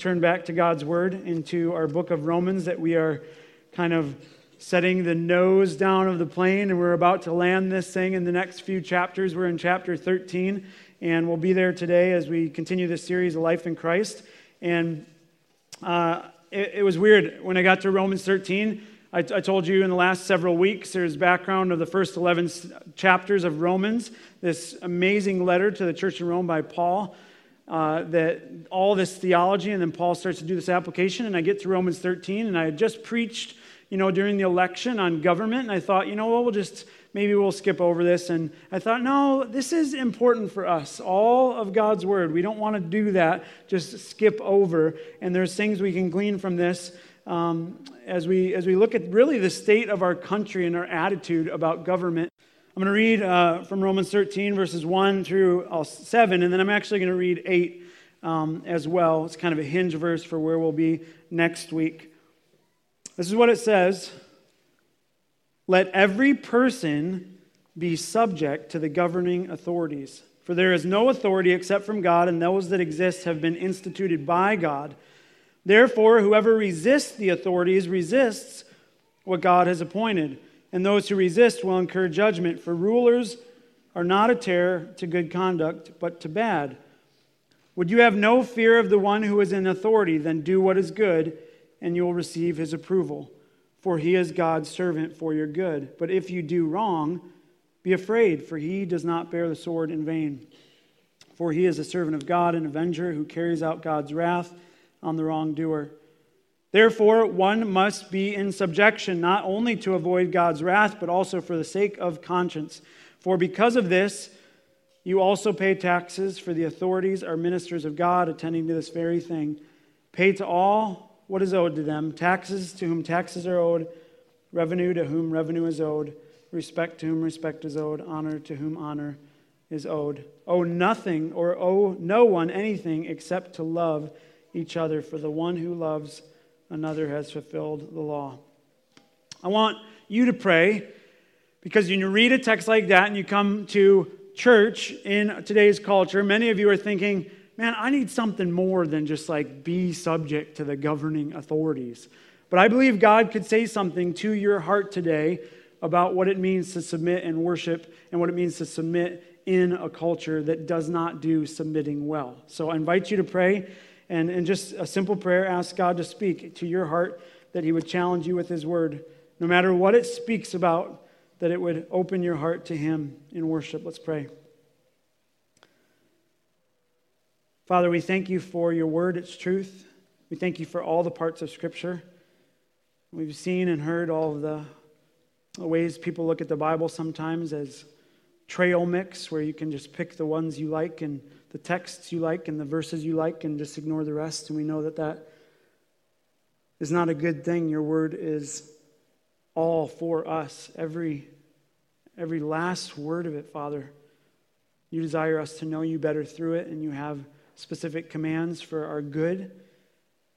turn back to God's Word into our book of Romans that we are kind of setting the nose down of the plane and we're about to land this thing in the next few chapters. We're in chapter 13 and we'll be there today as we continue this series of Life in Christ. And uh, it, it, was weird when I got to Romans 13. I, I told you in the last several weeks there's background of the first 11 chapters of Romans, this amazing letter to the church in Rome by Paul uh, that all this theology, and then Paul starts to do this application, and I get to Romans 13, and I had just preached, you know, during the election on government, and I thought, you know what, we'll just maybe we'll skip over this. And I thought, no, this is important for us. All of God's word. We don't want to do that, just skip over. And there's things we can glean from this um, as, we, as we look at really the state of our country and our attitude about government. I'm going to read uh, from Romans 13, verses 1 through uh, 7, and then I'm actually going to read 8 um, as well. It's kind of a hinge verse for where we'll be next week. This is what it says Let every person be subject to the governing authorities. For there is no authority except from God, and those that exist have been instituted by God. Therefore, whoever resists the authorities resists what God has appointed and those who resist will incur judgment. For rulers are not a terror to good conduct, but to bad. Would you have no fear of the one who is in authority? Then do what is good, and you will receive his approval. For he is God's servant for your good. But if you do wrong, be afraid, for he does not bear the sword in vain. For he is a servant of God, an avenger who carries out God's wrath on the wrongdoer. Therefore, one must be in subjection, not only to avoid God's wrath, but also for the sake of conscience. For because of this, you also pay taxes, for the authorities are ministers of God, attending to this very thing. Pay to all what is owed to them taxes to whom taxes are owed, revenue to whom revenue is owed, respect to whom respect is owed, honor to whom honor is owed. Owe nothing or owe no one anything except to love each other, for the one who loves another has fulfilled the law. I want you to pray because when you read a text like that and you come to church in today's culture, many of you are thinking, man, I need something more than just like be subject to the governing authorities. But I believe God could say something to your heart today about what it means to submit and worship and what it means to submit in a culture that does not do submitting well. So I invite you to pray. And, and just a simple prayer ask God to speak to your heart, that He would challenge you with His word. No matter what it speaks about, that it would open your heart to Him in worship. Let's pray. Father, we thank you for your word, its truth. We thank you for all the parts of Scripture. We've seen and heard all of the ways people look at the Bible sometimes as trail mix, where you can just pick the ones you like and the texts you like and the verses you like and just ignore the rest. And we know that that is not a good thing. Your word is all for us, every, every last word of it, Father. You desire us to know you better through it, and you have specific commands for our good.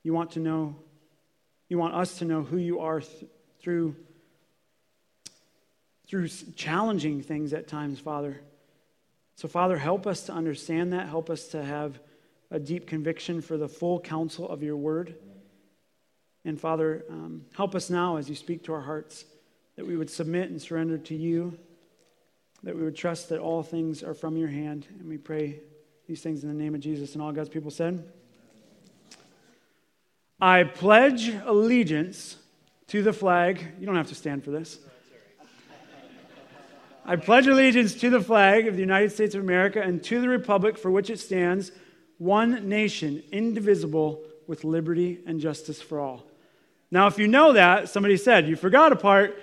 You want to know, you want us to know who you are th- through, through challenging things at times, Father. So, Father, help us to understand that. Help us to have a deep conviction for the full counsel of your word. And, Father, um, help us now as you speak to our hearts that we would submit and surrender to you, that we would trust that all things are from your hand. And we pray these things in the name of Jesus. And all God's people said, I pledge allegiance to the flag. You don't have to stand for this. I pledge allegiance to the flag of the United States of America and to the republic for which it stands, one nation, indivisible, with liberty and justice for all. Now, if you know that, somebody said, you forgot a part.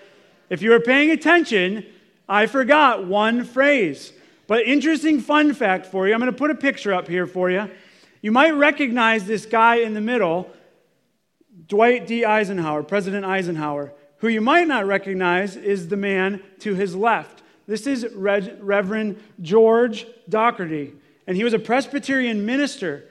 If you were paying attention, I forgot one phrase. But interesting fun fact for you I'm going to put a picture up here for you. You might recognize this guy in the middle, Dwight D. Eisenhower, President Eisenhower. Who you might not recognize is the man to his left. This is Reverend George Docherty, and he was a Presbyterian minister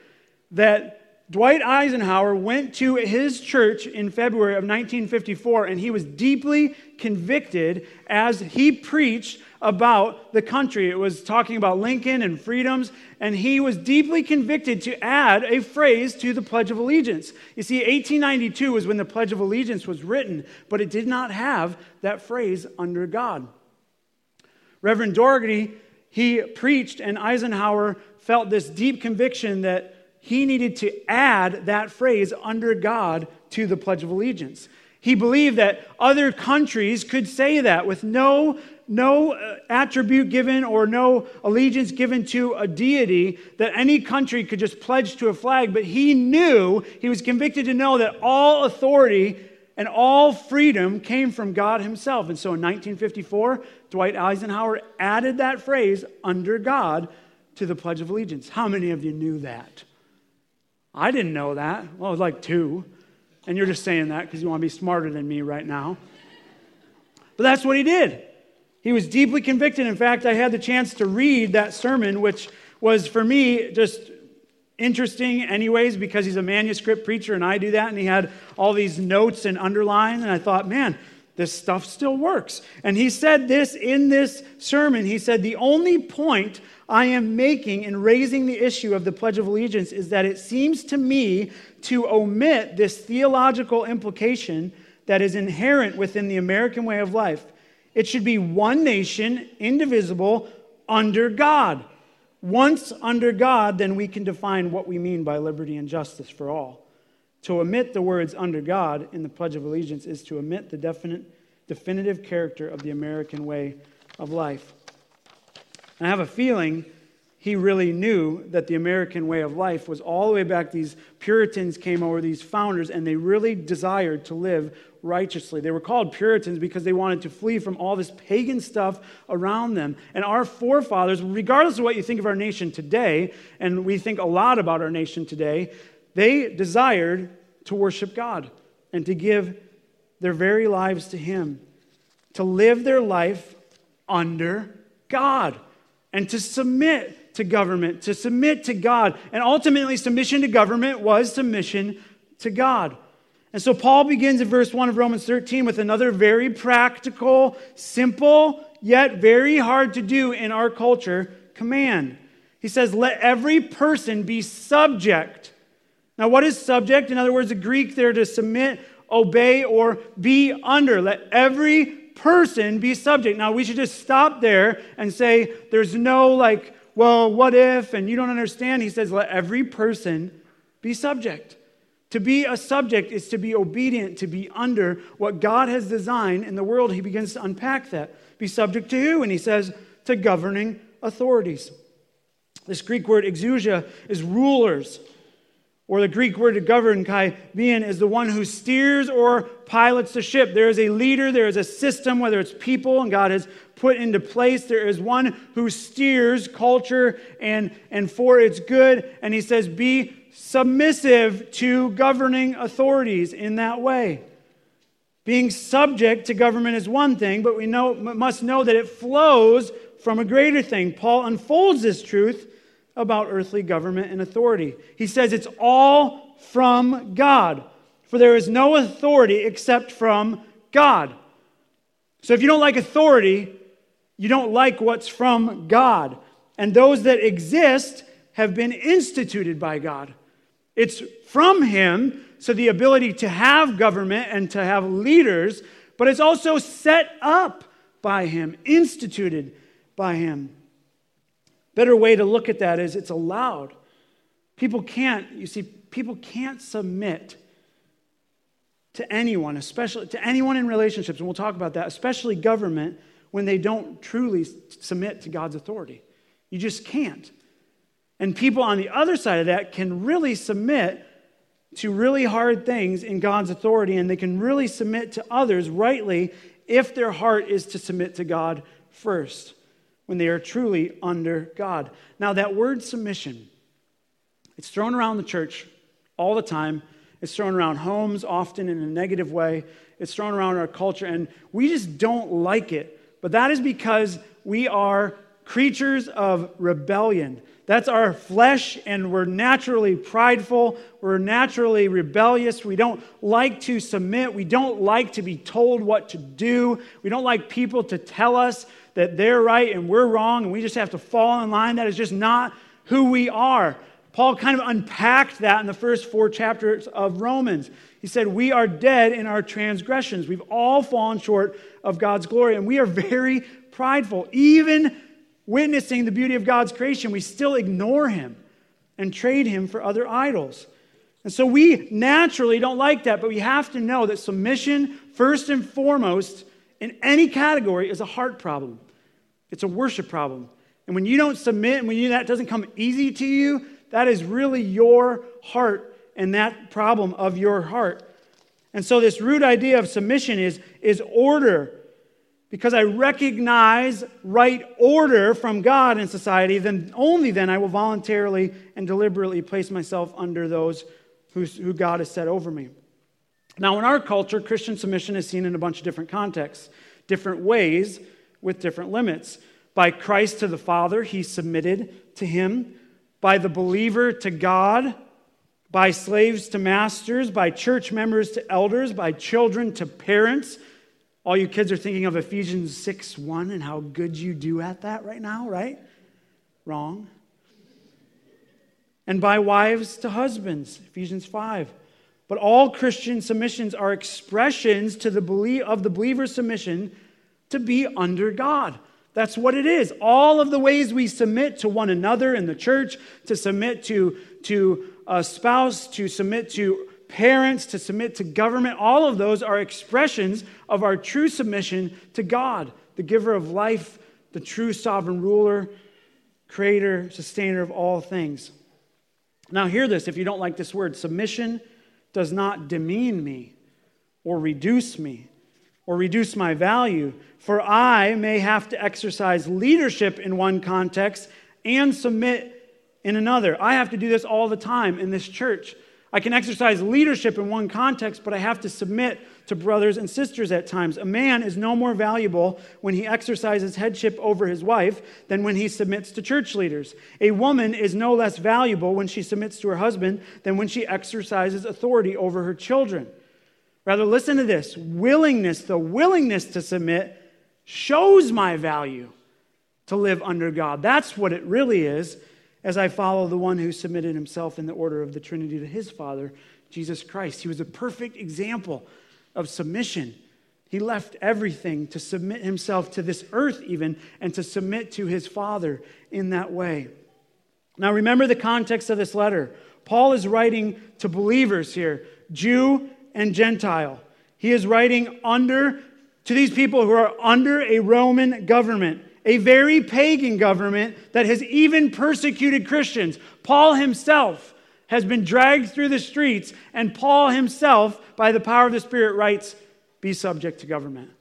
that Dwight Eisenhower went to his church in February of 1954 and he was deeply convicted as he preached about the country. It was talking about Lincoln and freedoms, and he was deeply convicted to add a phrase to the Pledge of Allegiance. You see, 1892 was when the Pledge of Allegiance was written, but it did not have that phrase under God. Reverend Docherty, he preached, and Eisenhower felt this deep conviction that he needed to add that phrase under God to the Pledge of Allegiance. He believed that other countries could say that with no, no uh, attribute given or no allegiance given to a deity, that any country could just pledge to a flag. But he knew, he was convicted to know that all authority and all freedom came from God Himself. And so in 1954, Dwight Eisenhower added that phrase, under God, to the Pledge of Allegiance. How many of you knew that? I didn't know that. Well, it was like two. And you're just saying that because you want to be smarter than me right now. But that's what he did. He was deeply convicted. In fact, I had the chance to read that sermon, which was for me just interesting, anyways, because he's a manuscript preacher and I do that. And he had all these notes and underlines. And I thought, man, this stuff still works. And he said this in this sermon. He said, The only point I am making in raising the issue of the Pledge of Allegiance is that it seems to me to omit this theological implication that is inherent within the American way of life. It should be one nation, indivisible, under God. Once under God, then we can define what we mean by liberty and justice for all. To omit the words under God in the Pledge of Allegiance is to omit the definite, definitive character of the American way of life. And I have a feeling he really knew that the American way of life was all the way back. These Puritans came over, these founders, and they really desired to live righteously. They were called Puritans because they wanted to flee from all this pagan stuff around them. And our forefathers, regardless of what you think of our nation today, and we think a lot about our nation today, they desired to worship God and to give their very lives to Him, to live their life under God and to submit to government, to submit to God. And ultimately, submission to government was submission to God. And so Paul begins in verse 1 of Romans 13 with another very practical, simple, yet very hard to do in our culture command. He says, Let every person be subject. Now, what is subject? In other words, the Greek there to submit, obey, or be under. Let every person be subject. Now, we should just stop there and say, There's no like, well, what if? And you don't understand. He says, Let every person be subject. To be a subject is to be obedient, to be under what God has designed in the world. He begins to unpack that. Be subject to who? And he says, to governing authorities. This Greek word exousia is rulers, or the Greek word to govern, kai is the one who steers or pilots the ship. There is a leader, there is a system, whether it's people and God has put into place. There is one who steers culture and, and for its good. And he says, Be submissive to governing authorities in that way. Being subject to government is one thing, but we know, must know that it flows from a greater thing. Paul unfolds this truth about earthly government and authority. He says it's all from God, for there is no authority except from God. So if you don't like authority, you don't like what's from God. And those that exist have been instituted by God. It's from Him, so the ability to have government and to have leaders, but it's also set up by Him, instituted by Him. Better way to look at that is it's allowed. People can't, you see, people can't submit to anyone, especially to anyone in relationships, and we'll talk about that, especially government, when they don't truly submit to God's authority. You just can't. And people on the other side of that can really submit to really hard things in God's authority, and they can really submit to others rightly if their heart is to submit to God first, when they are truly under God. Now, that word submission, it's thrown around the church all the time. It's thrown around homes, often in a negative way. It's thrown around our culture, and we just don't like it. But that is because we are creatures of rebellion. That's our flesh, and we're naturally prideful. We're naturally rebellious. We don't like to submit. We don't like to be told what to do. We don't like people to tell us that they're right and we're wrong, and we just have to fall in line. That is just not who we are. Paul kind of unpacked that in the first four chapters of Romans. He said, We are dead in our transgressions. We've all fallen short of God's glory, and we are very prideful. Even witnessing the beauty of God's creation, we still ignore him and trade him for other idols. And so we naturally don't like that, but we have to know that submission, first and foremost, in any category, is a heart problem. It's a worship problem. And when you don't submit and when you, that doesn't come easy to you, that is really your heart and that problem of your heart. And so, this root idea of submission is, is order because I recognize right order from God in society, then only then I will voluntarily and deliberately place myself under those who, who God has set over me. Now, in our culture, Christian submission is seen in a bunch of different contexts, different ways with different limits. By Christ to the Father, he submitted to him. By the believer to God, by slaves to masters, by church members to elders, by children to parents all you kids are thinking of Ephesians 6 1 and how good you do at that right now, right? Wrong. And by wives to husbands, Ephesians 5. But all Christian submissions are expressions to the belief of the believer's submission to be under God. That's what it is. All of the ways we submit to one another in the church, to submit to, to a spouse, to submit to parents, to submit to government, all of those are expressions of our true submission to God, the giver of life, the true sovereign ruler, creator, sustainer of all things. Now, hear this if you don't like this word submission does not demean me or reduce me or reduce my value, for I may have to exercise leadership in one context and submit in another. I have to do this all the time in this church. I can exercise leadership in one context, but I have to submit to brothers and sisters at times. A man is no more valuable when he exercises headship over his wife than when he submits to church leaders. A woman is no less valuable when she submits to her husband than when she exercises authority over her children. Rather, listen to this willingness, the willingness to submit, shows my value to live under God. That's what it really is as I follow the one who submitted himself in the order of the Trinity to his Father, Jesus Christ. He was a perfect example of submission. He left everything to submit himself to this earth, even, and to submit to his Father in that way. Now, remember the context of this letter. Paul is writing to believers here, Jew and Gentile. He is writing under to these people who are under a Roman government a very pagan government that has even persecuted Christians. Paul himself has been dragged through the streets, and Paul himself, by the power of the Spirit, writes, Be subject to government.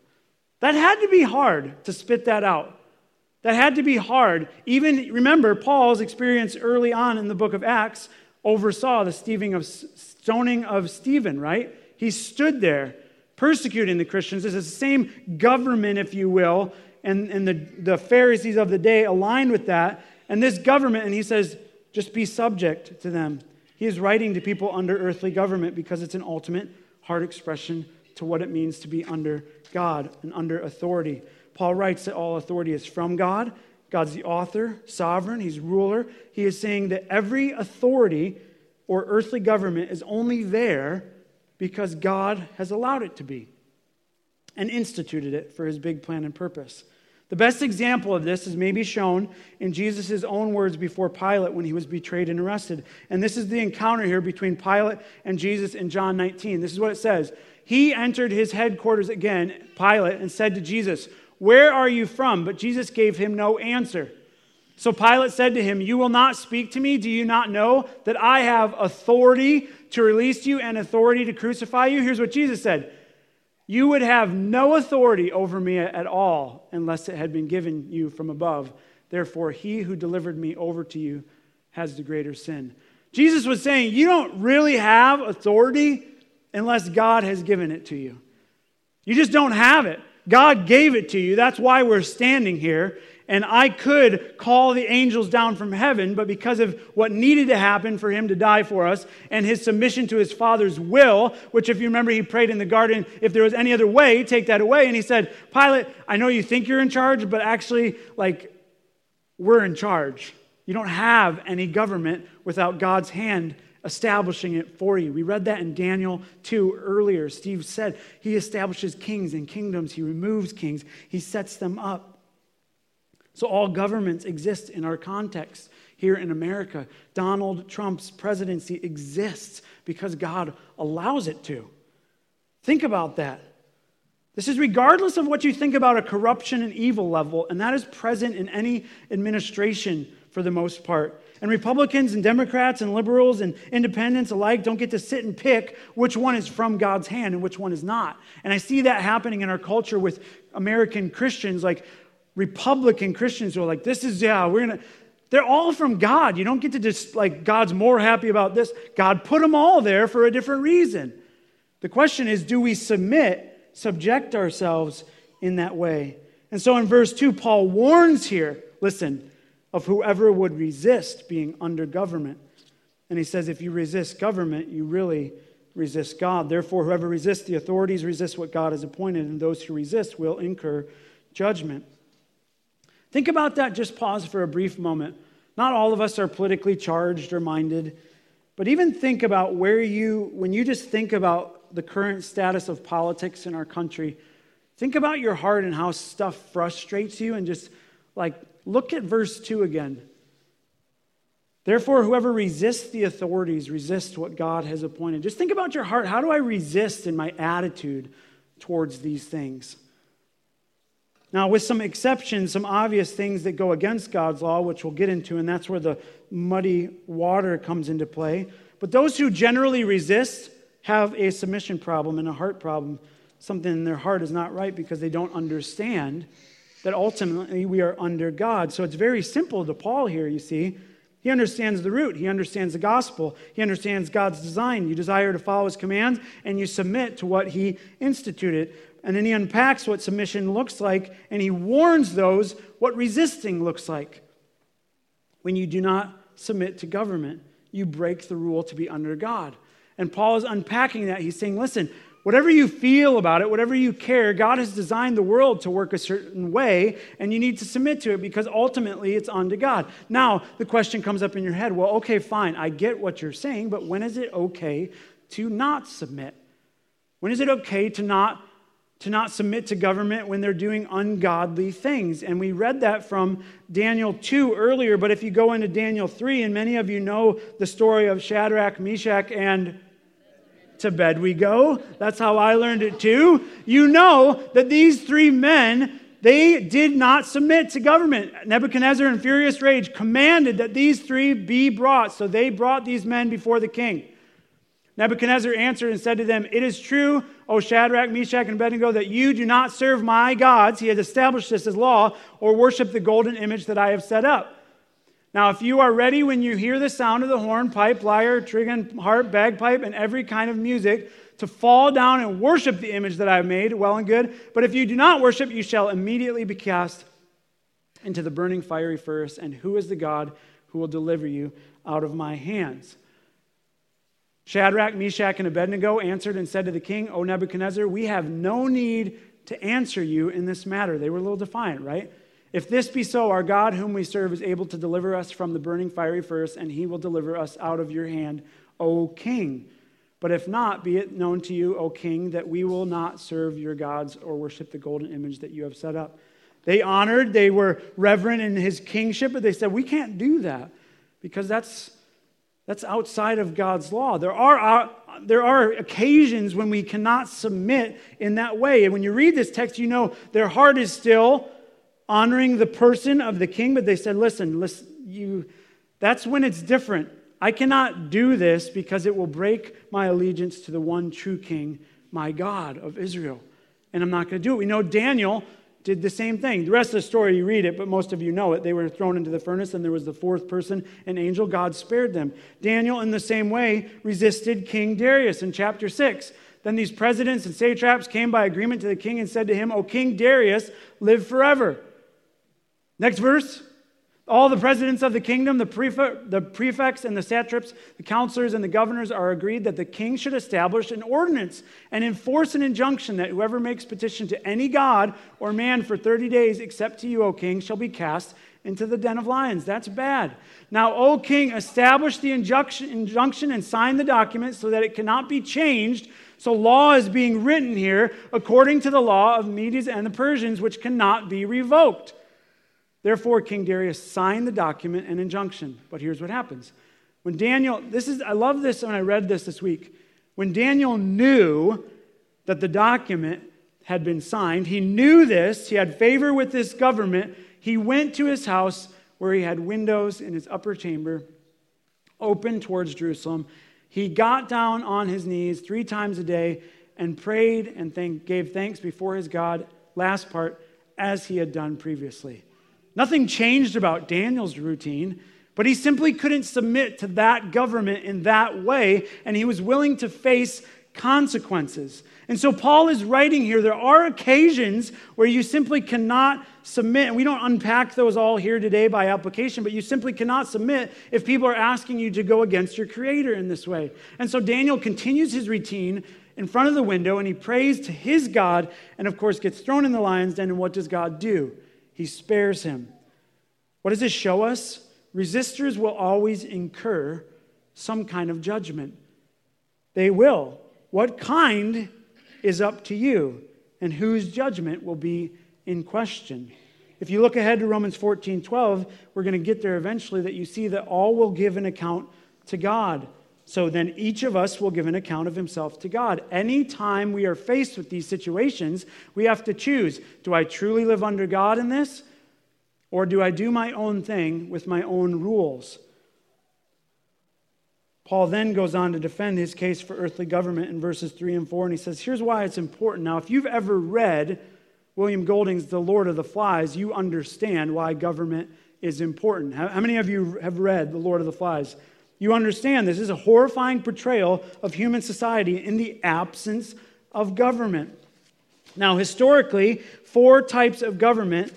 That had to be hard to spit that out. That had to be hard. Even remember, Paul's experience early on in the book of Acts oversaw the stoning of, stoning of Stephen, right? He stood there persecuting the Christians. This is the same government, if you will, and, and the, the Pharisees of the day aligned with that. And this government, and he says, just be subject to them. He is writing to people under earthly government because it's an ultimate heart expression to what it means to be under God and under authority. Paul writes that all authority is from God. God's the author, sovereign, he's ruler. He is saying that every authority or earthly government is only there because God has allowed it to be and instituted it for his big plan and purpose. The best example of this is maybe shown in Jesus' own words before Pilate when he was betrayed and arrested. And this is the encounter here between Pilate and Jesus in John 19. This is what it says He entered his headquarters again, Pilate, and said to Jesus, Where are you from? But Jesus gave him no answer. So Pilate said to him, You will not speak to me? Do you not know that I have authority to release you and authority to crucify you? Here's what Jesus said you would have no authority over me at all unless it had been given you from above. Therefore, he who delivered me over to you has the greater sin. Jesus was saying, You don't really have authority unless God has given it to you. You just don't have it. God gave it to you. That's why we're standing here. And I could call the angels down from heaven, but because of what needed to happen for him to die for us and his submission to his father's will, which, if you remember, he prayed in the garden, if there was any other way, take that away. And he said, Pilate, I know you think you're in charge, but actually, like, we're in charge. You don't have any government without God's hand establishing it for you. We read that in Daniel 2 earlier. Steve said he establishes kings and kingdoms, he removes kings, he sets them up. So all governments exist in our context here in America. Donald Trump's presidency exists because God allows it to. Think about that. This is regardless of what you think about a corruption and evil level, and that is present in any administration for the most part. And Republicans and Democrats and liberals and independents alike don't get to sit and pick which one is from God's hand and which one is not. And I see that happening in our culture with American Christians, like Republican Christians who are like, this is, yeah, we're going to. They're all from God. You don't get to just, like, God's more happy about this. God put them all there for a different reason. The question is, do we submit, subject ourselves in that way? And so in verse 2, Paul warns here listen, of whoever would resist being under government. And he says, if you resist government, you really resist God. Therefore, whoever resists the authorities resists what God has appointed, and those who resist will incur judgment. Think about that. Just pause for a brief moment. Not all of us are politically charged or minded, but even think about where you, when you just think about the current status of politics in our country, think about your heart and how stuff frustrates you and just like Look at verse 2 again. Therefore, whoever resists the authorities resists what God has appointed. Just think about your heart. How do I resist in my attitude towards these things? Now, with some exceptions, some obvious things that go against God's law, which we'll get into, and that's where the muddy water comes into play. But those who generally resist have a submission problem and a heart problem. Something in their heart is not right because they don't understand that ultimately we are under God. So it's very simple to Paul here, you see. He understands the root, he understands the gospel, he understands God's design. You desire to follow his commands, and you submit to what he instituted. And then he unpacks what submission looks like, and he warns those what resisting looks like. When you do not submit to government, you break the rule to be under God. And Paul is unpacking that. He's saying, listen, Whatever you feel about it, whatever you care, God has designed the world to work a certain way, and you need to submit to it because ultimately it's unto God. Now, the question comes up in your head well, okay, fine, I get what you're saying, but when is it okay to not submit? When is it okay to not to not submit to government when they're doing ungodly things. And we read that from Daniel 2 earlier, but if you go into Daniel 3, and many of you know the story of Shadrach, Meshach, and to bed we go. That's how I learned it too. You know that these three men, they did not submit to government. Nebuchadnezzar, in furious rage, commanded that these three be brought. So they brought these men before the king. Nebuchadnezzar answered and said to them, It is true, O Shadrach, Meshach, and Abednego, that you do not serve my gods. He has established this as law, or worship the golden image that I have set up. Now, if you are ready when you hear the sound of the horn, pipe, lyre, trigon, harp, bagpipe, and every kind of music, to fall down and worship the image that I have made, well and good. But if you do not worship, you shall immediately be cast into the burning fiery furnace. And who is the God who will deliver you out of my hands? Shadrach, Meshach, and Abednego answered and said to the king, O Nebuchadnezzar, we have no need to answer you in this matter. They were a little defiant, right? If this be so, our God, whom we serve, is able to deliver us from the burning fiery furnace, and he will deliver us out of your hand, O king. But if not, be it known to you, O king, that we will not serve your gods or worship the golden image that you have set up. They honored, they were reverent in his kingship, but they said, We can't do that because that's, that's outside of God's law. There are, uh, there are occasions when we cannot submit in that way. And when you read this text, you know their heart is still honoring the person of the king, but they said, listen, listen you, that's when it's different. I cannot do this because it will break my allegiance to the one true king, my God of Israel. And I'm not going to do it. We know Daniel did the same thing. The rest of the story, you read it, but most of you know it. They were thrown into the furnace, and there was the fourth person, an angel. God spared them. Daniel, in the same way, resisted King Darius in chapter 6. Then these presidents and satraps came by agreement to the king and said to him, O King Darius, live forever. Next verse. All the presidents of the kingdom, the, prefect, the prefects and the satraps, the counselors and the governors are agreed that the king should establish an ordinance and enforce an injunction that whoever makes petition to any god or man for 30 days, except to you, O king, shall be cast into the den of lions. That's bad. Now, O king, establish the injunction, injunction and sign the document so that it cannot be changed. So, law is being written here according to the law of Medes and the Persians, which cannot be revoked. Therefore, King Darius signed the document and injunction. But here's what happens. When Daniel, this is, I love this when I read this this week. When Daniel knew that the document had been signed, he knew this, he had favor with this government, he went to his house where he had windows in his upper chamber open towards Jerusalem. He got down on his knees three times a day and prayed and thank, gave thanks before his God, last part, as he had done previously. Nothing changed about Daniel's routine, but he simply couldn't submit to that government in that way, and he was willing to face consequences. And so Paul is writing here there are occasions where you simply cannot submit, and we don't unpack those all here today by application, but you simply cannot submit if people are asking you to go against your creator in this way. And so Daniel continues his routine in front of the window and he prays to his God and, of course, gets thrown in the lion's den. And what does God do? He spares him. What does this show us? Resistors will always incur some kind of judgment. They will. What kind is up to you, and whose judgment will be in question. If you look ahead to Romans 14 12, we're going to get there eventually that you see that all will give an account to God. So then each of us will give an account of himself to God. Anytime we are faced with these situations, we have to choose do I truly live under God in this? Or do I do my own thing with my own rules? Paul then goes on to defend his case for earthly government in verses 3 and 4, and he says, Here's why it's important. Now, if you've ever read William Golding's The Lord of the Flies, you understand why government is important. How many of you have read The Lord of the Flies? You understand this is a horrifying portrayal of human society in the absence of government. Now, historically, four types of government.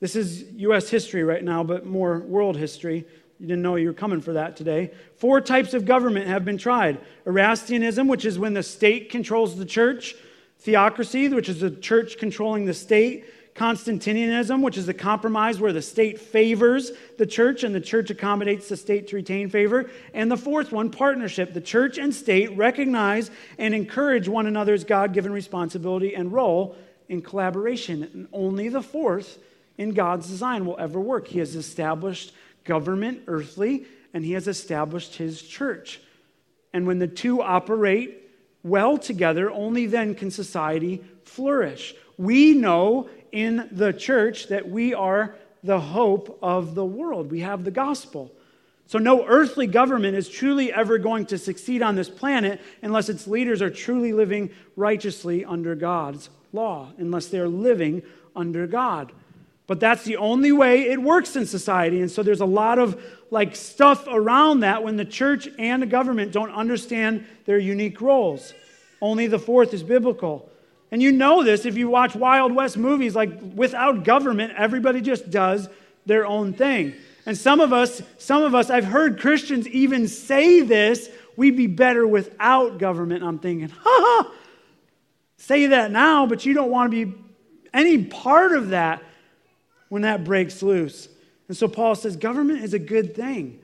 This is U.S. history right now, but more world history. You didn't know you were coming for that today. Four types of government have been tried Erastianism, which is when the state controls the church, theocracy, which is the church controlling the state, Constantinianism, which is a compromise where the state favors the church and the church accommodates the state to retain favor. And the fourth one, partnership. The church and state recognize and encourage one another's God given responsibility and role in collaboration. And only the fourth in God's design will ever work. He has established government, earthly, and He has established His church. And when the two operate well together, only then can society flourish. We know in the church that we are the hope of the world. We have the gospel. So, no earthly government is truly ever going to succeed on this planet unless its leaders are truly living righteously under God's law, unless they're living under God. But that's the only way it works in society. And so there's a lot of like stuff around that when the church and the government don't understand their unique roles. Only the fourth is biblical. And you know this if you watch Wild West movies, like without government, everybody just does their own thing. And some of us, some of us, I've heard Christians even say this, we'd be better without government. I'm thinking, ha ha, say that now, but you don't want to be any part of that when that breaks loose. And so Paul says government is a good thing.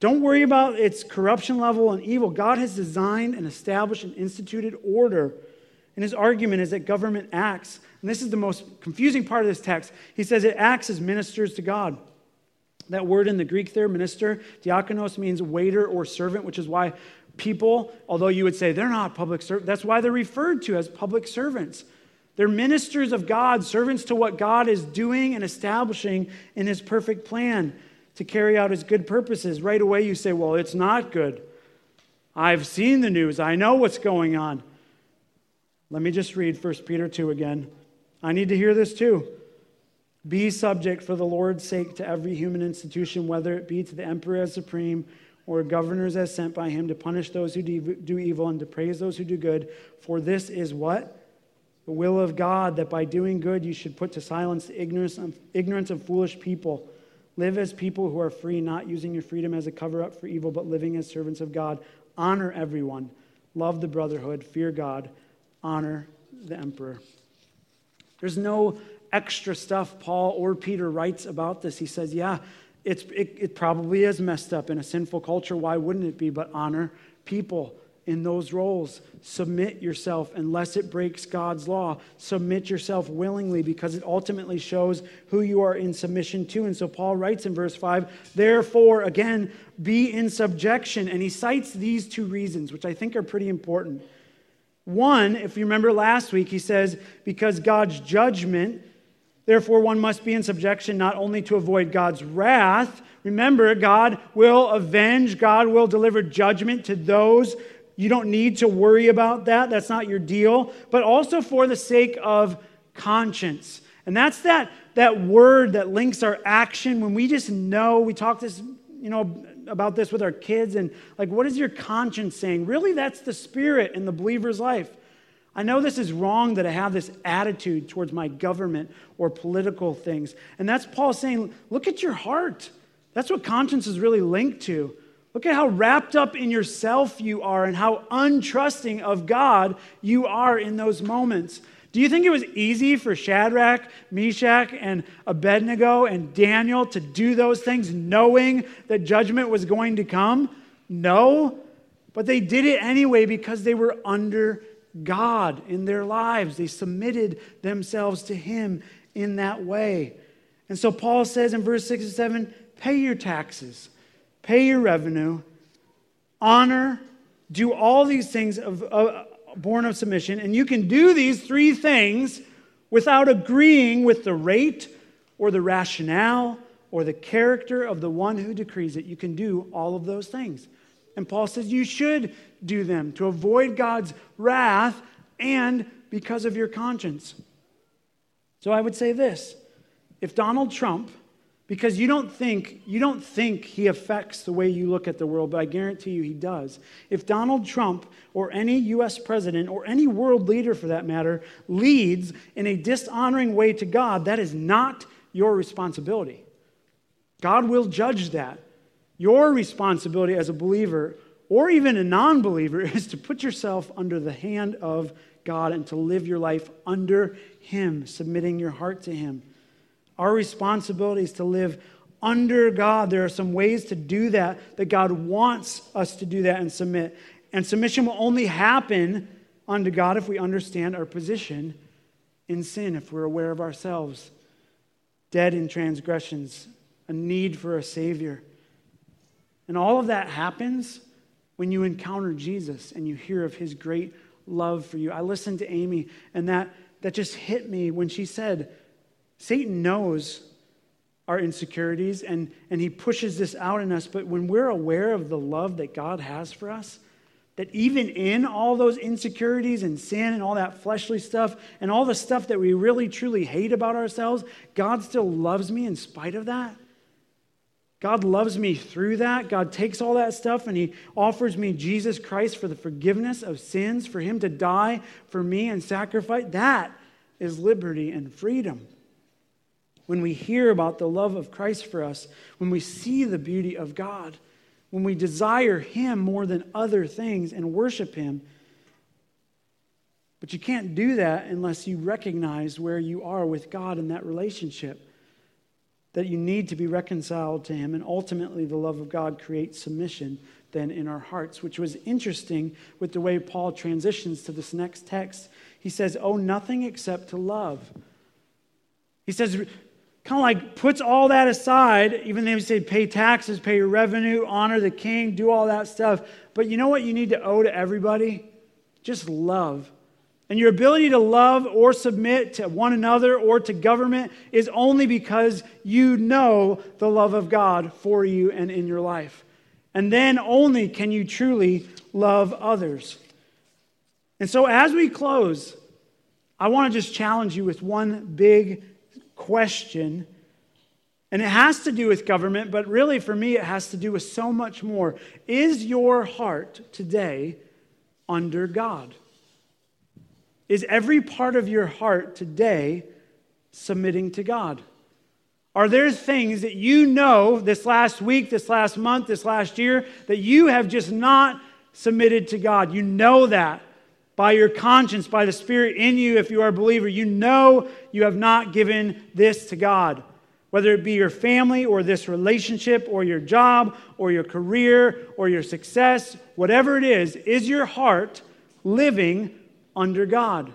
Don't worry about its corruption level and evil. God has designed and established and instituted order. And his argument is that government acts, and this is the most confusing part of this text. He says it acts as ministers to God. That word in the Greek there, minister, diakonos means waiter or servant, which is why people, although you would say they're not public servants, that's why they're referred to as public servants. They're ministers of God, servants to what God is doing and establishing in his perfect plan to carry out his good purposes. Right away, you say, Well, it's not good. I've seen the news, I know what's going on. Let me just read 1 Peter 2 again. I need to hear this too. Be subject for the Lord's sake to every human institution, whether it be to the emperor as supreme or governors as sent by him to punish those who do evil and to praise those who do good. For this is what? the will of God, that by doing good you should put to silence ignorance of, ignorance of foolish people. Live as people who are free, not using your freedom as a cover up for evil, but living as servants of God. Honor everyone. Love the brotherhood. Fear God. Honor the emperor. There's no extra stuff Paul or Peter writes about this. He says, yeah, it's, it, it probably is messed up in a sinful culture. Why wouldn't it be? But honor people in those roles. Submit yourself unless it breaks God's law. Submit yourself willingly because it ultimately shows who you are in submission to. And so Paul writes in verse 5 Therefore, again, be in subjection. And he cites these two reasons, which I think are pretty important. One, if you remember last week, he says, Because God's judgment Therefore, one must be in subjection not only to avoid God's wrath. Remember, God will avenge, God will deliver judgment to those. You don't need to worry about that. That's not your deal. But also for the sake of conscience. And that's that, that word that links our action when we just know, we talk this, you know, about this with our kids and like, what is your conscience saying? Really, that's the spirit in the believer's life. I know this is wrong that I have this attitude towards my government or political things. And that's Paul saying, look at your heart. That's what conscience is really linked to. Look at how wrapped up in yourself you are and how untrusting of God you are in those moments. Do you think it was easy for Shadrach, Meshach, and Abednego and Daniel to do those things knowing that judgment was going to come? No. But they did it anyway because they were under God in their lives. They submitted themselves to Him in that way. And so Paul says in verse 6 and 7 pay your taxes, pay your revenue, honor, do all these things of, uh, born of submission. And you can do these three things without agreeing with the rate or the rationale or the character of the one who decrees it. You can do all of those things. And Paul says you should do them to avoid God's wrath and because of your conscience. So I would say this if Donald Trump, because you don't think you don't think he affects the way you look at the world, but I guarantee you he does. If Donald Trump or any US president or any world leader for that matter leads in a dishonoring way to God, that is not your responsibility. God will judge that. Your responsibility as a believer or even a non believer is to put yourself under the hand of God and to live your life under Him, submitting your heart to Him. Our responsibility is to live under God. There are some ways to do that, that God wants us to do that and submit. And submission will only happen unto God if we understand our position in sin, if we're aware of ourselves, dead in transgressions, a need for a Savior. And all of that happens when you encounter Jesus and you hear of his great love for you. I listened to Amy, and that, that just hit me when she said, Satan knows our insecurities and, and he pushes this out in us, but when we're aware of the love that God has for us, that even in all those insecurities and sin and all that fleshly stuff and all the stuff that we really truly hate about ourselves, God still loves me in spite of that. God loves me through that. God takes all that stuff and He offers me Jesus Christ for the forgiveness of sins, for Him to die for me and sacrifice. That is liberty and freedom. When we hear about the love of Christ for us, when we see the beauty of God, when we desire Him more than other things and worship Him. But you can't do that unless you recognize where you are with God in that relationship that you need to be reconciled to Him. And ultimately, the love of God creates submission then in our hearts, which was interesting with the way Paul transitions to this next text. He says, Oh, nothing except to love. He says, kind of like puts all that aside, even though he say pay taxes, pay your revenue, honor the king, do all that stuff. But you know what you need to owe to everybody? Just love. And your ability to love or submit to one another or to government is only because you know the love of God for you and in your life. And then only can you truly love others. And so, as we close, I want to just challenge you with one big question. And it has to do with government, but really for me, it has to do with so much more. Is your heart today under God? Is every part of your heart today submitting to God? Are there things that you know this last week, this last month, this last year that you have just not submitted to God? You know that by your conscience, by the Spirit in you, if you are a believer. You know you have not given this to God. Whether it be your family or this relationship or your job or your career or your success, whatever it is, is your heart living under God?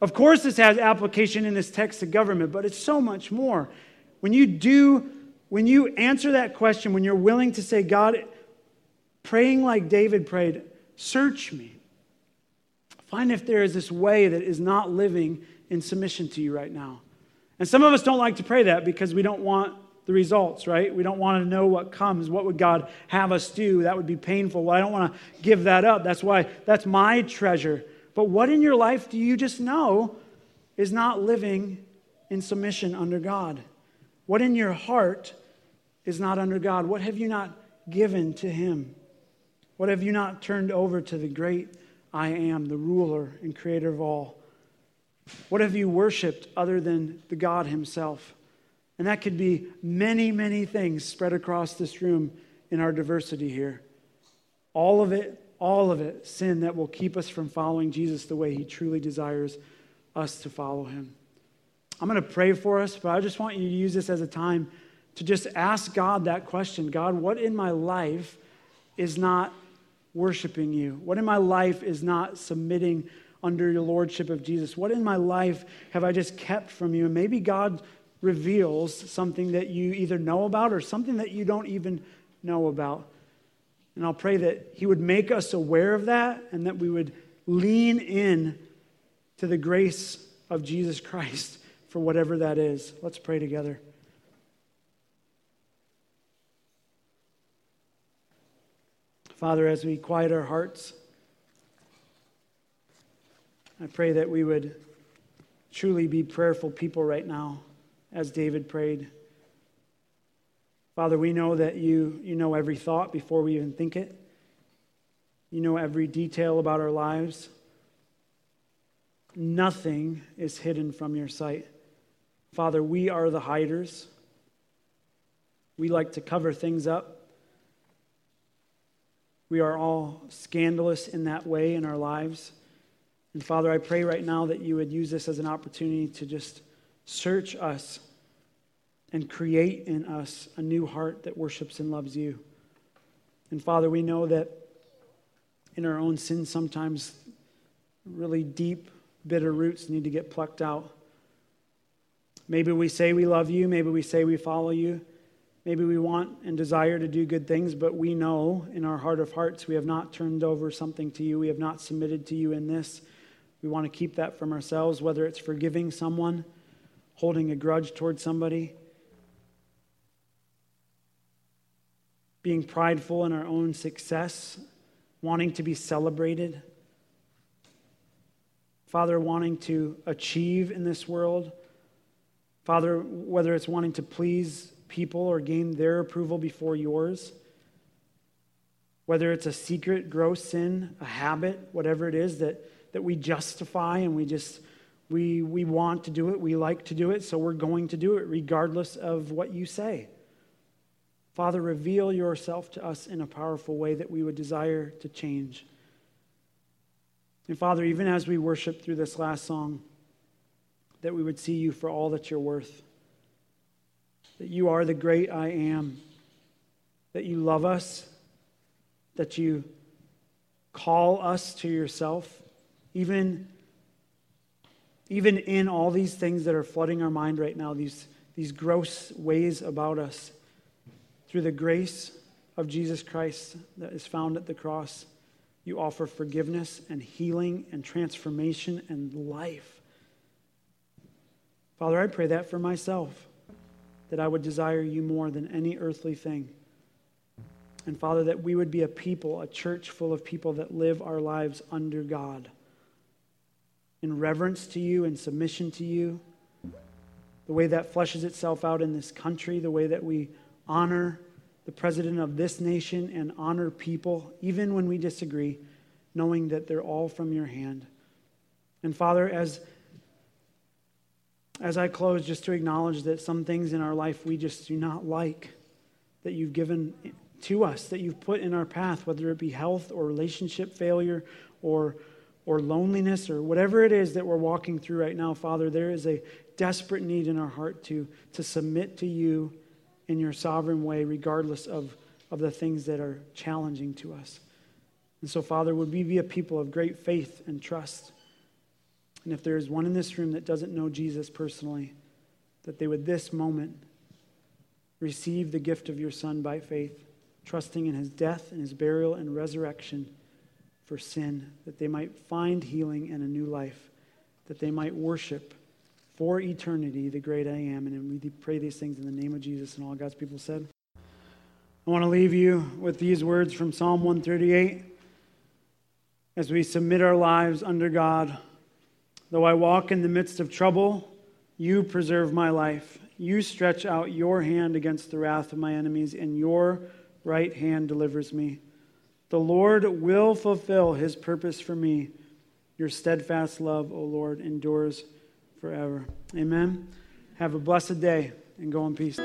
Of course, this has application in this text to government, but it's so much more. When you do, when you answer that question, when you're willing to say, God, praying like David prayed, search me. Find if there is this way that is not living in submission to you right now. And some of us don't like to pray that because we don't want the results, right? We don't want to know what comes. What would God have us do? That would be painful. Well, I don't want to give that up. That's why that's my treasure. But what in your life do you just know is not living in submission under God? What in your heart is not under God? What have you not given to Him? What have you not turned over to the great I am, the ruler and creator of all? What have you worshiped other than the God Himself? And that could be many, many things spread across this room in our diversity here. All of it all of it sin that will keep us from following Jesus the way he truly desires us to follow him. I'm going to pray for us, but I just want you to use this as a time to just ask God that question God, what in my life is not worshiping you? What in my life is not submitting under your lordship of Jesus? What in my life have I just kept from you? And maybe God reveals something that you either know about or something that you don't even know about. And I'll pray that He would make us aware of that and that we would lean in to the grace of Jesus Christ for whatever that is. Let's pray together. Father, as we quiet our hearts, I pray that we would truly be prayerful people right now, as David prayed. Father, we know that you, you know every thought before we even think it. You know every detail about our lives. Nothing is hidden from your sight. Father, we are the hiders. We like to cover things up. We are all scandalous in that way in our lives. And Father, I pray right now that you would use this as an opportunity to just search us and create in us a new heart that worships and loves you. And Father, we know that in our own sin, sometimes really deep, bitter roots need to get plucked out. Maybe we say we love you, maybe we say we follow you, maybe we want and desire to do good things, but we know in our heart of hearts we have not turned over something to you, we have not submitted to you in this. We want to keep that from ourselves, whether it's forgiving someone, holding a grudge towards somebody being prideful in our own success, wanting to be celebrated. Father, wanting to achieve in this world. Father, whether it's wanting to please people or gain their approval before yours. Whether it's a secret, gross sin, a habit, whatever it is that, that we justify and we just we, we want to do it, we like to do it, so we're going to do it regardless of what you say. Father, reveal yourself to us in a powerful way that we would desire to change. And Father, even as we worship through this last song, that we would see you for all that you're worth. That you are the great I am. That you love us. That you call us to yourself. Even, even in all these things that are flooding our mind right now, these, these gross ways about us through the grace of Jesus Christ that is found at the cross, you offer forgiveness and healing and transformation and life. Father, I pray that for myself, that I would desire you more than any earthly thing. And Father, that we would be a people, a church full of people that live our lives under God, in reverence to you in submission to you, the way that fleshes itself out in this country, the way that we honor the president of this nation and honor people, even when we disagree, knowing that they're all from your hand. And Father, as as I close, just to acknowledge that some things in our life we just do not like that you've given to us, that you've put in our path, whether it be health or relationship failure or, or loneliness or whatever it is that we're walking through right now, Father, there is a desperate need in our heart to, to submit to you in your sovereign way, regardless of, of the things that are challenging to us. And so, Father, would we be a people of great faith and trust? And if there is one in this room that doesn't know Jesus personally, that they would this moment receive the gift of your Son by faith, trusting in his death and his burial and resurrection for sin, that they might find healing and a new life, that they might worship for eternity the great I am. And we pray these things in the name of Jesus and all God's people said. I want to leave you with these words from Psalm 138 as we submit our lives under God. Though I walk in the midst of trouble, you preserve my life. You stretch out your hand against the wrath of my enemies, and your right hand delivers me. The Lord will fulfill his purpose for me. Your steadfast love, O Lord, endures forever. Amen. Have a blessed day and go in peace.